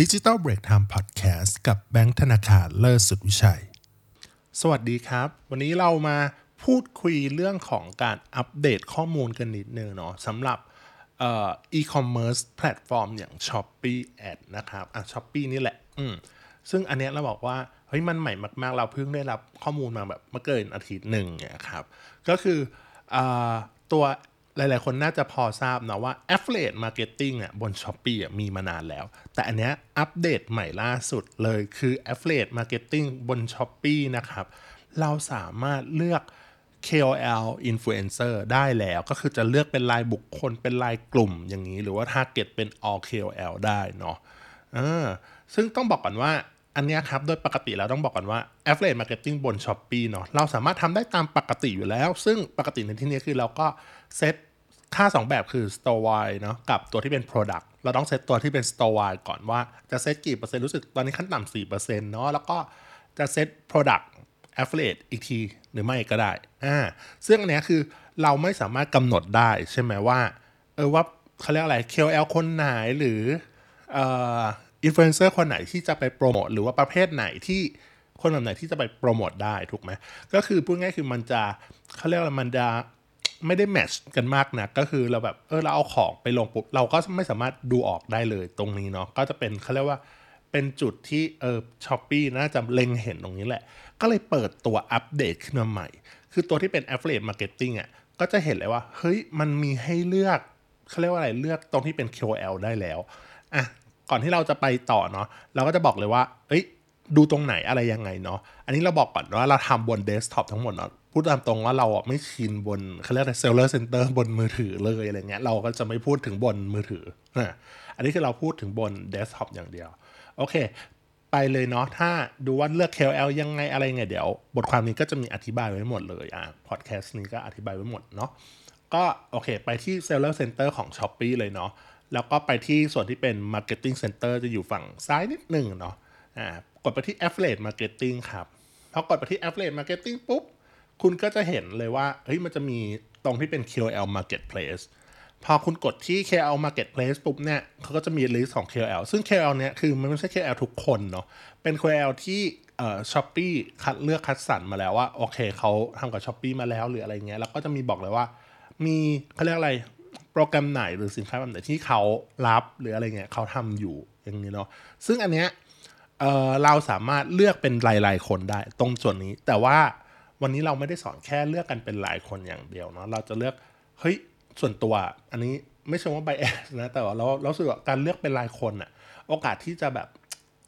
ดิจิ t a ลเบรกไทม์พอดแคสต์กับแบงค์ธนาคารเลิศสุดวิชัย สวัสดีครับ วันนี้เรามาพูดคุยเรื่องของการอัปเดตข้อมูลกันนิดนึงเนาะสำหรับอีคอมเมิร์ซแพลตฟอร์มอย่าง Shopee นะครับอะ Shopee นี่แหละอืมซึ่งอันเนี้ยเราบอกว่า เฮ้ย มันใหม่มาก ๆ เราเพิ่งได้รับข้อมูลมาแบบเมื่อเกินอาทิตย์หนึ่งเนี่ยครับ ก็คืออตัว หลายๆ คนน่าจะพอทราบนะว่า Affiliate Marketing อะบน Shopee อะมีมานานแล้ว แต่อันเนี้ยอัปเดตใหม่ล่าสุดเลยคือ Affiliate Marketing บน s h อ p e e นะครับ เราสามารถเลือก KOL influencer ได้แล้วก็คือจะเลือกเป็นรายบุคคลเป็นรายกลุ่มอย่างนี้ หรือว่า target เป็น all KOL ได้เนาะเออซึ่งต้องบอกก่อนว่าอันนี้ครับ โดยปกติแล้วต้องบอกก่อนว่า affiliate marketing บน s h อ p e e เนาะเราสามารถทำได้ตามปกติอยู่แล้ว ซึ่งปกติในที่นี้คือเราก็เซต ค่า 2 แบบคือ store wide เนาะกับตัวที่เป็น product เราต้องเซตตัวที่เป็น store wide ก่อนว่าจะเซตกี่เปอร์เซ็นต์รู้สึกตอนนี้ขั้นต่ำสี่เปอร์เซ็นต์เนาะแล้วก็จะเซต product affiliate อีกทีหรือไม่ก็ได้อ่าซึ่งอันนี้คือเราไม่สามารถกำหนดได้ใช่ไหมว่าเออว่าเขาเรียกอะไร KOL คนไหนหรือเอ่ออินฟลูเอนเซอร์คนไหนที่จะไปโปรโมทหรือว่าประเภทไหนที่คนแบบไหนที่จะไปโปรโมทได้ถูกไหมก็คือพูดง่ายคือมันจะเขาเรียกว่ามันจะ ไม่ได้แมชกันมากนะก็คือเราแบบเออเราเอาของไปลงปุ๊บเราก็ไม่สามารถดูออกได้เลยตรงนี้เนาะก็จะเป็นเขาเรียกว่าเป็นจุดที่เออช้อปปี้น่าจะเล็งเห็นตรงนี้แหละ ก็เลยเปิดตัวอัปเดตขึ้นมาใหม่ คือตัวที่เป็น affiliate marketing อะก็จะเห็นเลยว่า เฮ้ยมันมีให้เลือกเขาเรียกว่าอะไรเลือกตรงที่เป็น KOL ได้แล้วอะก่อนที่เราจะไปต่อเนาะเราก็จะบอกเลยว่า เอ้ยดูตรงไหนอะไรยังไงเนาะอันนี้เราบอกก่อนว่าเราทำบนเดสก์ท็อปทั้งหมดเนาะ พูดตามตรงว่าเราอะไม่ชินบนเขาเรียกอะไร Seller Center บนมือถือเลยอะไรเงี้ยเราก็จะไม่พูดถึงบนมือถือนะอันนี้คือเราพูดถึงบนเดสก์ท็อปอย่างเดียว โอเค ไปเลยเนาะถ้าดูว่าเลือก KOL ยังไงอะไรไงเดี๋ยว บทความนี้ก็จะมีอธิบายไว้หมดเลยอะพอดแคสต์นี้ก็อธิบายไว้หมดเนาะก็โอเค ไปที่ Seller Center ของ Shopee เลยเนาะแล้วก็ไปที่ส่วนที่เป็น Marketing Center จะอยู่ฝั่งซ้ายนิดหนึ่งเนาะอ่ากดไปที่ Affiliate Marketing ครับพอกดไปที่ Affiliate Marketing ปุ๊บ คุณก็จะเห็นเลยว่าเฮ้ยมันจะมีตรงที่เป็น KOL Marketplace พอคุณกดที่ KOL Marketplace ปุ๊บเนี่ยเขาก็จะมีลิสต์ของ KOL ซึ่ง KOL เนี่ยคือมันไม่ใช่ KL ทุกคนเนาะ เป็น KOL ที่เอ่อ Shopee คัดเลือกคัดสรรมาแล้วว่า โอเคเขาทำกับ Shopee มาแล้วหรืออะไรเงี้ย แล้วก็จะมีบอกเลยว่า มีเขาเรียกอะไรโปรแกรมไหนหรือสินค้าแบบไหนที่เขารับหรืออะไรเงี้ยเขาทำอยู่อย่างนี้เนาะ ซึ่งอันเนี้ยเเราสามารถเลือกเป็นรายๆคนได้ตรงส่วนนี้ แต่ว่า วันนี้เราไม่ได้สอนแค่เลือกกันเป็นรายคนอย่างเดียวเนาะเราจะเลือกเฮ้ยส่วนตัวอันนี้ไม่ใช่ว่าไบแอสนะแต่ว่าเราเราสึกว่าการเลือกเป็นรายคนอะโอกาสที่จะแบบ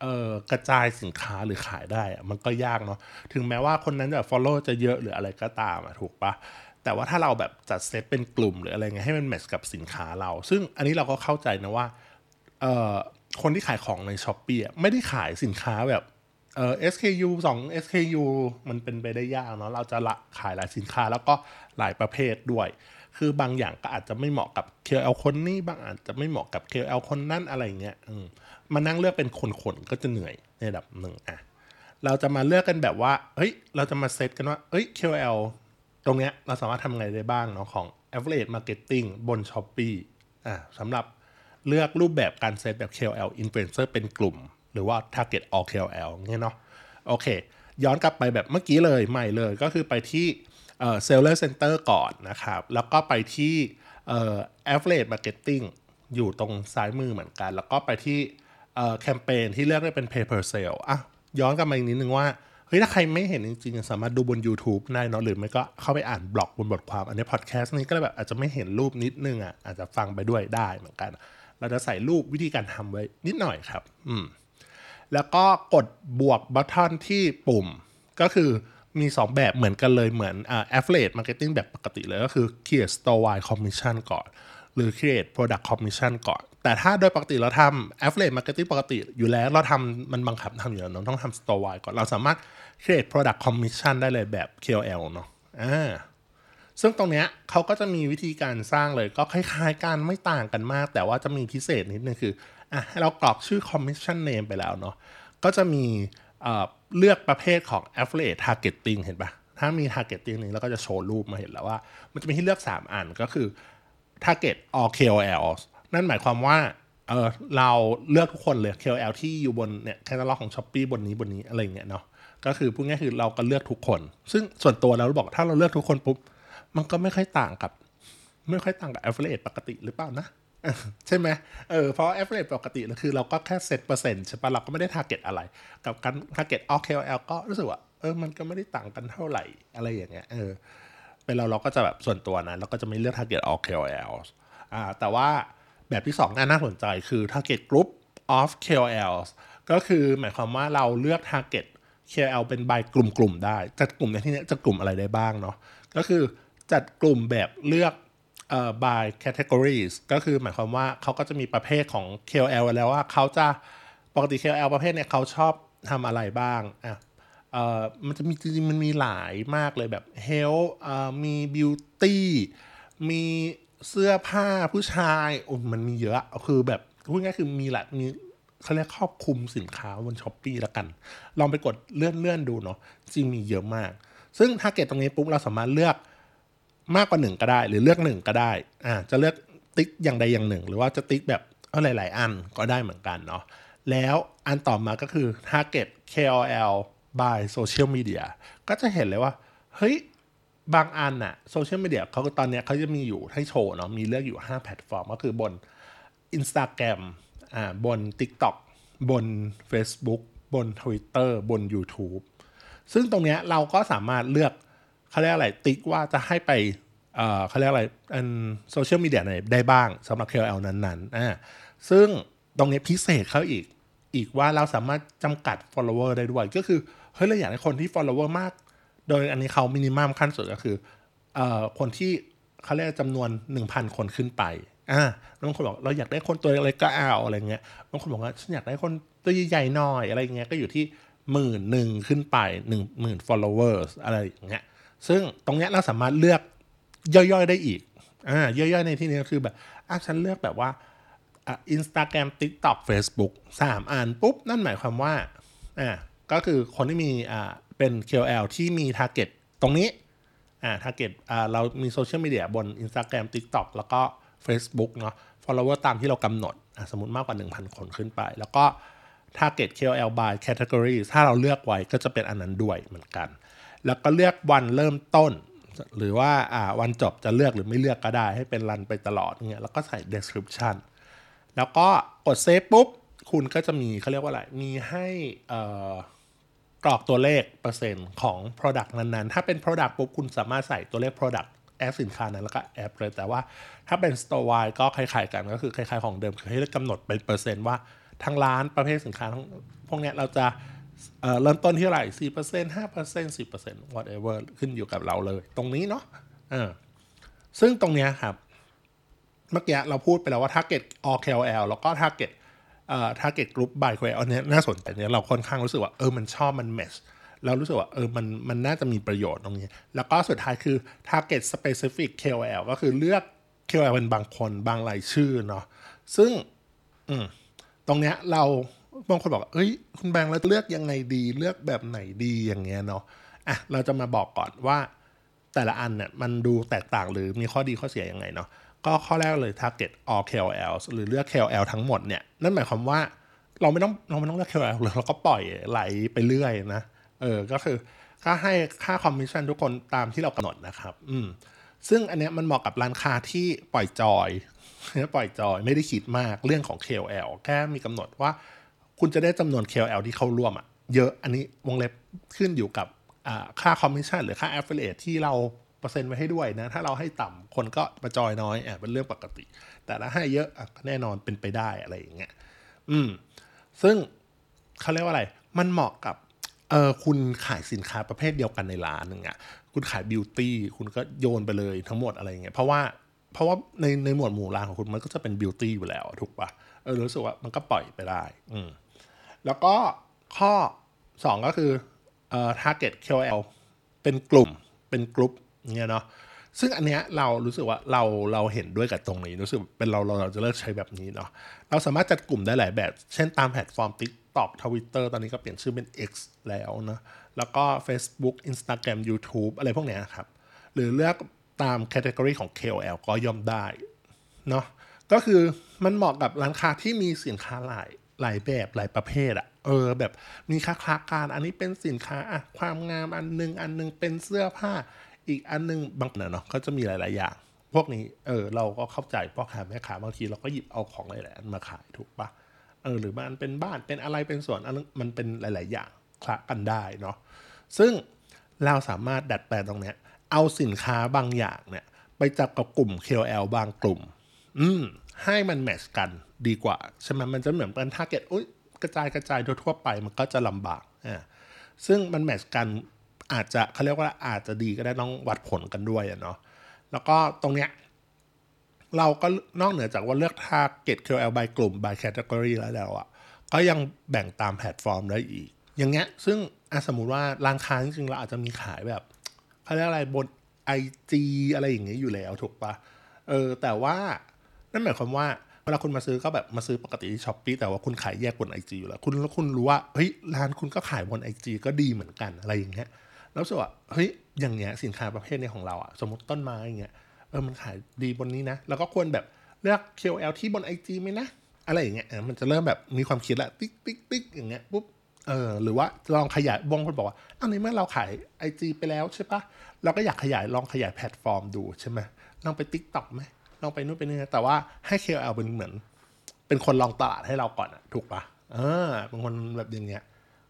เอ่อกระจายสินค้าหรือขายได้อะมันก็ยากเนาะถึงแม้ว่าคนนั้นจะ follow จะเยอะหรืออะไรก็ตามอะถูกปะแต่ว่าถ้าเราแบบจัดเซตเป็นกลุ่มหรืออะไรเงี้ยให้มันแมทช์กับสินค้าเรา ซึ่งอันนี้เราก็เข้าใจนะว่าเอ่อคนที่ขายของในช้อปปี้ไม่ได้ขายสินค้าแบบ เอ่อ SKU 2 SKU มันเป็นไปได้ยากเนาะเราจะละขายหลายสินค้าแล้วก็หลายประเภทด้วย คือบางอย่างก็อาจจะไม่เหมาะกับ KL คนนี้บางอาจจะไม่เหมาะกับ KL คนนั้นอะไรเงี้ยมานั่งเลือกเป็นคนๆก็จะเหนื่อยในระดับหนึ่งอะเราจะมาเลือกกันแบบว่าเฮ้ยเราจะมาเซตกันว่าเอ้ย KL ตรงเนี้ยเราสามารถทำไงได้บ้างเนาะของ Average Marketing บน s h อ p e e อะสำหรับเลือกรูปแบบการเซตแบบ KL Influencer เป็นกลุ่ม รือว่า Target All KL เงี้ยเนาะโอเค ย้อนกลับไปแบบเมื่อกี้เลยใหม่เลยก็คือไปที่เซลเลอร์เซ็นเตอร์ก่อนนะครับ แล้วก็ไปที่เอ่อ affiliate marketing อยู่ตรงซ้ายมือเหมือนกัน แล้วก็ไปที่แคมเปญที่เลือกได้เป็น pay per sale อะย้อนกลับมาอีกนิดนึงว่าเฮ้ยถ้าใครไม่เห็นจริงๆ สามารถดูบน YouTube ได้เนาะหรือไม่ก็เข้าไปอ่านบล็อกบนบทความ อันนี้พอดแคสต์นี้ก็แบบอาจจะไม่เห็นรูปนิดนึงอะอาจจะฟังไปด้วยได้เหมือนกัน เราจะใส่รูปวิธีการทำไว้นิดหน่อยครับ อืม แล้วก็กดบวกบัตทอนที่ปุ่ม ก็คือมี 2 แบบเหมือนกันเลยเหมือนอ่า affiliate marketing แบบปกติเลยก็คือ create store wide commission ก่อน หรือ create product commission ก่อน แต่ถ้าโดยปกติเราทำ affiliate marketing ปกติอยู่แล้วเราทำมันบังคับทำอยู่แล้วเราต้องทำ store wide ก่อน เราสามารถ create product commission ได้เลยแบบ KOL เนาะอ่าซึ่งตรงเนี้ยเขาก็จะมีวิธีการสร้างเลยก็คล้ายๆกันไม่ต่างกันมาก แต่ว่าจะมีพิเศษนิดนึงคือ อะเรากรอกชื่อ commission name ไปแล้วเนาะก็จะมีเลือกประเภทของ affiliate targeting เห็นปะถ้ามี targeting นี้แล้วก็จะโชว์รูปมาเห็นแล้วว่า มันจะมีให้เลือก 3 อันก็คือ target all KOLs นั่นหมายความว่าเออเราเลือกทุกคนเลย KOL ที่อยู่บนเนี่ยแคตตาล็อกของ s h อ p e e บนนี้บนนี้อะไรเงี้ยเนาะก็คือพูดง่ายคือเราก็เลือกทุกคน ซึ่งส่วนตัวเราบอกถ้าเราเลือกทุกคนปุ๊บมันก็ไม่ค่อยต่างกับ ไม่ค่อยต่างกับ affiliate ปกติหรือเปล่านะ ใช่ไหมเออเพราะ affiliate ปกติคือเราก็แค่เซตเปอร์เซ็นต์ใช่ปะเราก็ไม่ได้ target อะไร กับการ target all KOL ก็รู้สึกว่าเออมันก็ไม่ได้ต่างกันเท่าไหร่อะไรอย่างเงี้ยเออเป็นเราเราก็จะแบบส่วนตัวนะเราก็จะไม่เลือก target all KOL อ่าแต่ว่าแบบที่สองน่าสนใจคือ target group of KOLs ก็คือหมายความว่าเราเลือก target KOL เป็นใบกลุ่มๆได้ จัดกลุ่มในที่นี้จะกลุ่มอะไรได้บ้างเนาะก็คือจัดกลุ่มแบบเลือก by categories ก็คือหมายความว่าเขาก็จะมีประเภทของ KOL แล้วว่าเขาจะปกติ KOL ประเภทเนี่ยเขาชอบทำอะไรบ้างอะเอ่อมันจะมีจริงมันมีหลายมากเลยแบบ health เอ่อมี beauty มีเสื้อผ้าผู้ชายโอ้มันมีเยอะคือแบบพูดง่ายคือมีหลายมีเขาเรียกครอบคลุมสินค้าบนช้อปปีแล้วกัน ลองไปกดเลื่อนเลื่อนดูเนาะจริงมีเยอะมาก ซึ่งถ้าเกตตรงนี้ปุ๊บเราสามารถเลือก มากกว่าหนึ่งก็ได้ หรือเลือกหนึ่งก็ได้อ่าจะเลือกติ๊กอย่างใดอย่างหนึ่ง หรือว่าจะติ๊กแบบเอาหลาย ๆ อันก็ได้เหมือนกันเนาะแล้วอันต่อมาก็คือ target KOL by social media ก็จะเห็นเลยว่า เฮ้ย บางอันน่ะโซเชียลมีเดียเขาตอนนี้เขาจะมีอยู่ให้โชว์เนาะมีเลือกอยู่ 5 แพลตฟอร์ม ก็คือบน Instagram อ่าบน TikTok บน Facebook บน Twitter บน YouTube ซึ่งตรงเนี้ยเราก็สามารถเลือก เขาเรียกอะไรติ๊กว่าจะให้ไปเขาเรียกอะไรอันโซเชียลมีเดียไหนได้บ้างสำหรับ KOL นั้นๆอ่าซึ่งตรงนี้พิเศษเขาอีกอีกว่าเราสามารถจำกัด follower ได้ด้วย ก็คือเฮ้ยเราอยากให้คนที่ follower มาก โดยอันนี้เขามินิมัมขั้นสุดก็คือเอ่อคนที่เขาเรียกจำนวน 1,000 คนขึ้นไปอ่าบางคนบอกเราอยากได้คนตัวเล็กก็เอาอะไรเงี้ยบางคนบอกว่าฉันอยากได้คนตัวใหญ่ๆหน่อยอะไรเงี้ยก็อยู่ที่หมื่นหนึ่งขึ้นไปหนึ่งหมื่น followers อะไรอย่างเงี้ย ซึ่งตรงนี้เราสามารถเลือกย่อยๆได้อีกอ่าย่อยๆในที่นี้ก็คือแบบอะฉันเลือกแบบว่าอะ Instagram TikTok Facebook สามอันปุ๊บ นั่นหมายความว่าอ่าก็คือคนที่มีอ่าเป็น KOL ที่มี Target ตรงนี้อ่า Target อ่าเรามีโซเชียลมีเดียบน Instagram TikTok แล้วก็ Facebook เนาะ follower ตามที่เรากำหนดอะสมมติมากกว่า 1,000 คนขึ้นไป แล้วก็ target KOL by category ถ้าเราเลือกไว้ก็จะเป็นอันนั้นด้วยเหมือนกัน แล้วก็เลือกวันเริ่มต้น หรือว่าอ่าวันจบจะเลือกหรือไม่เลือกก็ได้ ให้เป็นรันไปตลอดเงี้ยแล้วก็ใส่ description แล้วก็กดเซฟปุ๊บ คุณก็จะมีเขาเรียกว่าอะไร มีให้กรอกตัวเลขเปอร์เซ็นต์ของ Product นั้นๆ ถ้าเป็น Product ปุ๊บ คุณสามารถใส่ตัวเลข Product add สินค้านั้นแล้วก็ add เลย แต่ว่าถ้าเป็น Storewide ก็คล้ายๆกันก็คือคล้ายๆของเดิม คือให้กำหนดเป็นเปอร์เซ็นต์ว่าทั้งร้านประเภทสินค้าทั้งพวกเนี้ยเราจะ เริ่มต้นที่เท่าไหร่สี่เปอร์เซ็นต์ห้าเปอร์เซ็นต์สิบเปอร์เซ็นต์ whatever ขึ้นอยู่กับเราเลย ตรงนี้เนาะเออซึ่งตรงเนี้ยครับ เมื่อกี้เราพูดไปแล้วว่า target all KOL แล้วก็ target เอ่อ target group by KOL เนี่ยน่าสนใจเนี่ยเราค่อนข้างรู้สึกว่า เออ มันชอบมัน match แล้วรู้สึกว่าเออมันมันน่าจะมีประโยชน์ตรงนี้ แล้วก็สุดท้ายคือ target specific KOL ก็คือเลือก KOL เป็นบางคนบางรายชื่อเนาะซึ่งอืมตรงเนี้ยเรา บางคนบอก เอ้ย คุณแบงค์เราจะเลือกยังไงดี เลือกแบบไหนดีอย่างเงี้ยเนาะ อะ เราจะมาบอกก่อนว่าแต่ละอันเนี่ยมันดูแตกต่างหรือมีข้อดีข้อเสียยังไงเนาะ ก็ข้อแรกเลย target all KOL หรือเลือก KOL ทั้งหมดเนี่ย นั่นหมายความว่าเราไม่ต้องเราไม่ต้องเลือก KOL เลยเราก็ปล่อยไหลไปเรื่อยนะ เออ ก็คือก็ให้ค่าคอมมิชชั่นทุกคนตามที่เรากำหนดนะครับ อืม ซึ่งอันเนี้ยมันเหมาะกับร้านค้าที่ปล่อยจอยปล่อยจอยไม่ได้คิดมากเรื่องของ KOL แค่มีกำหนดว่า คุณจะได้จำนวน KOL ที่เข้าร่วมอะเยอะอันนี้วงเล็บขึ้นอยู่กับค่าคอมมิชชั่นหรือค่า affiliate ที่เราเปอร์เซ็นต์ไว้ให้ด้วยนะ ถ้าเราให้ต่ำคนก็มาจอยน้อยอะเป็นเรื่องปกติ แต่ถ้าให้เยอะอะแน่นอนเป็นไปได้อะไรอย่างเงี้ยอืมซึ่งเขาเรียกว่าอะไร มันเหมาะกับเออคุณขายสินค้าประเภทเดียวกันในร้านหนึ่งอะคุณขายบิวตี้คุณก็โยนไปเลยทั้งหมดอะไรเงี้ยเพราะว่าเพราะว่าในในหมวดหมู่ร้านของคุณมันก็จะเป็นบิวตี้อยู่แล้วถูกปะเออรู้สึกว่ามันก็ปล่อยไปได้ อืมแล้วก็ข้อ 2 ก็คือเอ่อ target KOL เป็นกลุ่มเป็นกลุ่มเงี้ยเนาะซึ่งอันเนี้ยเรารู้สึกว่าเราเราเห็นด้วยกับตรงนี้ รู้สึกเป็นเราเราเราจะเลิกใช้แบบนี้เนาะเราสามารถจัดกลุ่มได้หลายแบบ เช่นตามแพลตฟอร์ม TikTok Twitter ตอนนี้ก็เปลี่ยนชื่อเป็น X แล้วเนาะแล้วก็ Facebook Instagram YouTube อะไรพวกเนี้ยครับ หรือเลือกตาม category ของ KOL ก็ย่อมได้เนาะ ก็คือมันเหมาะกับร้านค้าที่มีสินค้าหลายหลายแบบหลายประเภทอะเออแบบมีค้าคลาการอันนี้เป็นสินค้าอะความงามอันนึง อันนึงเป็นเสื้อผ้าอีกอันนึงบางเนาะก็จะมีหลาย ๆ อย่าง พวกนี้เออเราก็เข้าใจพ่อค้าแม่ค้าบางทีเราก็หยิบเอาของหลายๆอันมาขายถูกปะเออหรือมันเป็นบ้านเป็นอะไรเป็นสวนอันมันเป็นหลาย ๆ อย่างคละกันได้เนาะซึ่งเราสามารถดัดแปลงตรงเนี้ยเอาสินค้าบางอย่างเนี่ยไปจับกับกลุ่ม KOL บางกลุ่ม อืมให้มัน match กันดีกว่า ใช่ไหมมันจะเหมือนเป็น target อุ้ยกระจายกระจายทั่วไปมันก็จะลำบากอ่าซึ่งมัน match กันอาจจะเขาเรียกว่าอาจจะดีก็ได้ต้องวัดผลกันด้วยอะเนาะแล้วก็ตรงเนี้ยเราก็นอกเหนือจากว่าเลือก target KOL by กลุ่ม by category แล้วแล้วอะก็ยังแบ่งตามแพลตฟอร์มได้อีก อย่างเงี้ยซึ่งสมมุติว่าร้านค้าจริงๆเราอาจจะมีขายแบบเขาเรียกอะไรบน IG อะไรอย่างเงี้ยอยู่แล้วถูกปะเออแต่ว่า นั่นหมายความว่าเวลาคุณมาซื้อก็แบบมาซื้อปกติที่ Shopee แต่ว่าคุณขายแยกบน IG อยู่แล้วคุณแล้วคุณรู้ว่าเฮ้ยร้านคุณก็ขายบน IG ก็ดีเหมือนกันอะไรอย่างเงี้ยแล้วรู้สึกว่าเฮ้ยอย่างเงี้ยสินค้าประเภทนี้ของเราอะสมมติต้นไม้อย่างเงี้ยเออมันขายดีบนนี้นะ แล้วก็ควรแบบเลือก KOL ที่บน IG ไหมนะ อะไรอย่างเงี้ยมันจะเริ่มแบบมีความคิดละติ๊กติ๊กติ๊กอย่างเงี้ยปุ๊บเออหรือว่าลองขยายบางคนบอกว่าอันนี้เมื่อเราขาย IG ไปแล้วใช่ปะเราก็อยากขยายลองขยายแพลตฟอร์มดูใช่ไหมลองไป TikTok ไหม ลองไปนู่นไปนี่แต่ว่าให้ KOL เป็นเหมือน เป็นคนลองตลาดให้เราก่อนอะถูกปะเออเป็นคนแบบอย่างเงี้ย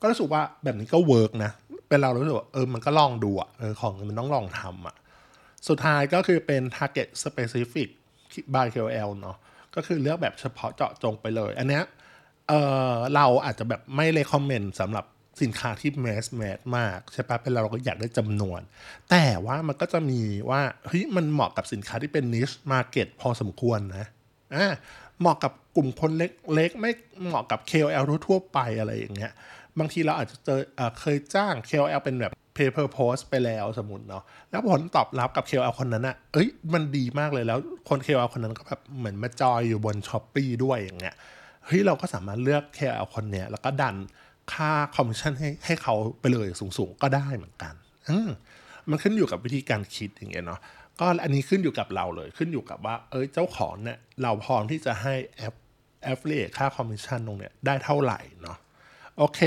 ก็รู้สึกว่าแบบนี้ก็ work นะ เป็นเรารู้สึกว่าเออมันก็ลองดูอะเออของมันต้องลองทำอะสุดท้ายก็คือเป็น target specific by KOL เนาะก็คือเลือกแบบเฉพาะเจาะจงไปเลย อันเนี้ยเออเราอาจจะแบบไม่ recommend สำหรับ สินค้าที่ mass mass มากใช่ปะเป็นเราก็อยากได้จำนวน แต่ว่ามันก็จะมีว่าเฮ้ยมันเหมาะกับสินค้าที่เป็น niche market พอสมควรนะอ่าเหมาะกับกลุ่มคนเล็กๆไม่เหมาะกับ KOL ทั่วไปอะไรอย่างเงี้ยบางทีเราอาจจะเจอเอเคยจ้าง KOL เป็นแบบ pay per post ไปแล้วสมมติเนาะแล้วผลตอบรับกับ KOL คนนั้นอะเอ้ยมันดีมากเลยแล้วคน KOL คนนั้นก็แบบเหมือนมาจอยอยู่บน Shopee ด้วยอย่างเงี้ยเฮ้ยเราก็สามารถเลือก KOL คนเนี้ยแล้วก็ดัน ค่าคอมมิชชั่นให้ให้เขาไปเลยสูงๆ ก็ได้เหมือนกันอืมันขึ้นอยู่กับวิธีการคิดอย่างเงี้ยเนาะก็อันนี้ขึ้นอยู่กับเราเลยขึ้นอยู่กับว่า เอ้ยเจ้าของเนี่ยเราพร้อมที่จะให้แอป affiliate ค่าคอมมิชชั่นตรงเนี้ยได้เท่าไหร่เนาะโอเค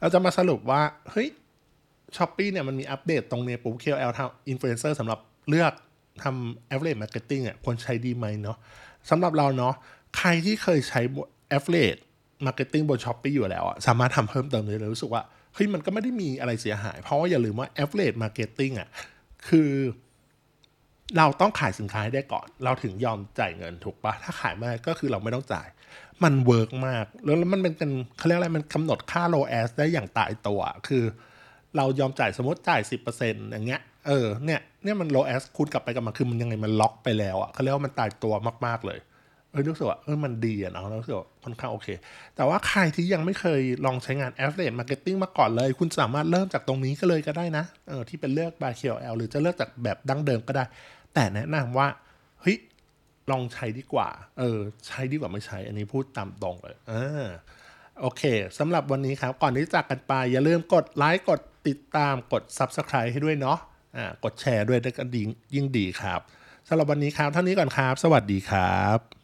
เราจะมาสรุปว่า เฮ้ย Shopee เนี่ยมันมีอัปเดตตรงเนี้ยปุ๊บ KOL ทำอินฟลูเอนเซอร์สำหรับเลือกทำ affiliate marketing อะควรใช้ดีไหมเนาะสำหรับเราเนาะใครที่เคยใช้ affiliate affiliate marketing บน Shopee อยู่แล้วอะสามารถทำเพิ่มเติมได้เลยรู้สึกว่าเฮ้ยมันก็ไม่ได้มีอะไรเสียหาย เพราะว่าอย่าลืมว่า affiliate marketing อะคือเราต้องขายสินค้าให้ได้ก่อน เราถึงยอมจ่ายเงินถูกปะถ้าขายไม่ก็คือเราไม่ต้องจ่าย มัน work มาก แล้วมันเป็นกันเขาเรียกอะไรมันกำหนดค่า ROAS ได้อย่างตายตัว คือ เรายอมจ่ายสมมติจ่าย 10%อย่างเงี้ยเออเนี่ยเนี่ยมัน ROAS คูณกลับไปกลับมาคือมันยังไงมันล็อกไปแล้วอะเขาเรียกว่ามันตายตัวมาก ๆ เลย เออรู้สึกว่าเออมันดีอะเนาะรู้สึกว่าค่อนข้างโอเค แต่ว่าใครที่ยังไม่เคยลองใช้งาน affiliate marketing มาก่อนเลย คุณสามารถเริ่มจากตรงนี้ก็เลยก็ได้นะเออที่เป็นเลือก by KOL หรือจะเลือกจากแบบดั้งเดิมก็ได้ แต่แนะนำว่าเฮ้ยลองใช้ดีกว่า เออ ใช้ดีกว่าไม่ใช้ อันนี้พูดตามตรงเลยอ่าโอเคสำหรับวันนี้ครับ ก่อนที่จากกันไป อย่าลืมกดไลค์กดติดตามกด Subscribe ให้ด้วยเนาะอ่ากดแชร์ด้วยก็ดียิ่งดีครับสำหรับวันนี้ครับเท่านี้ก่อนครับ สวัสดีครับ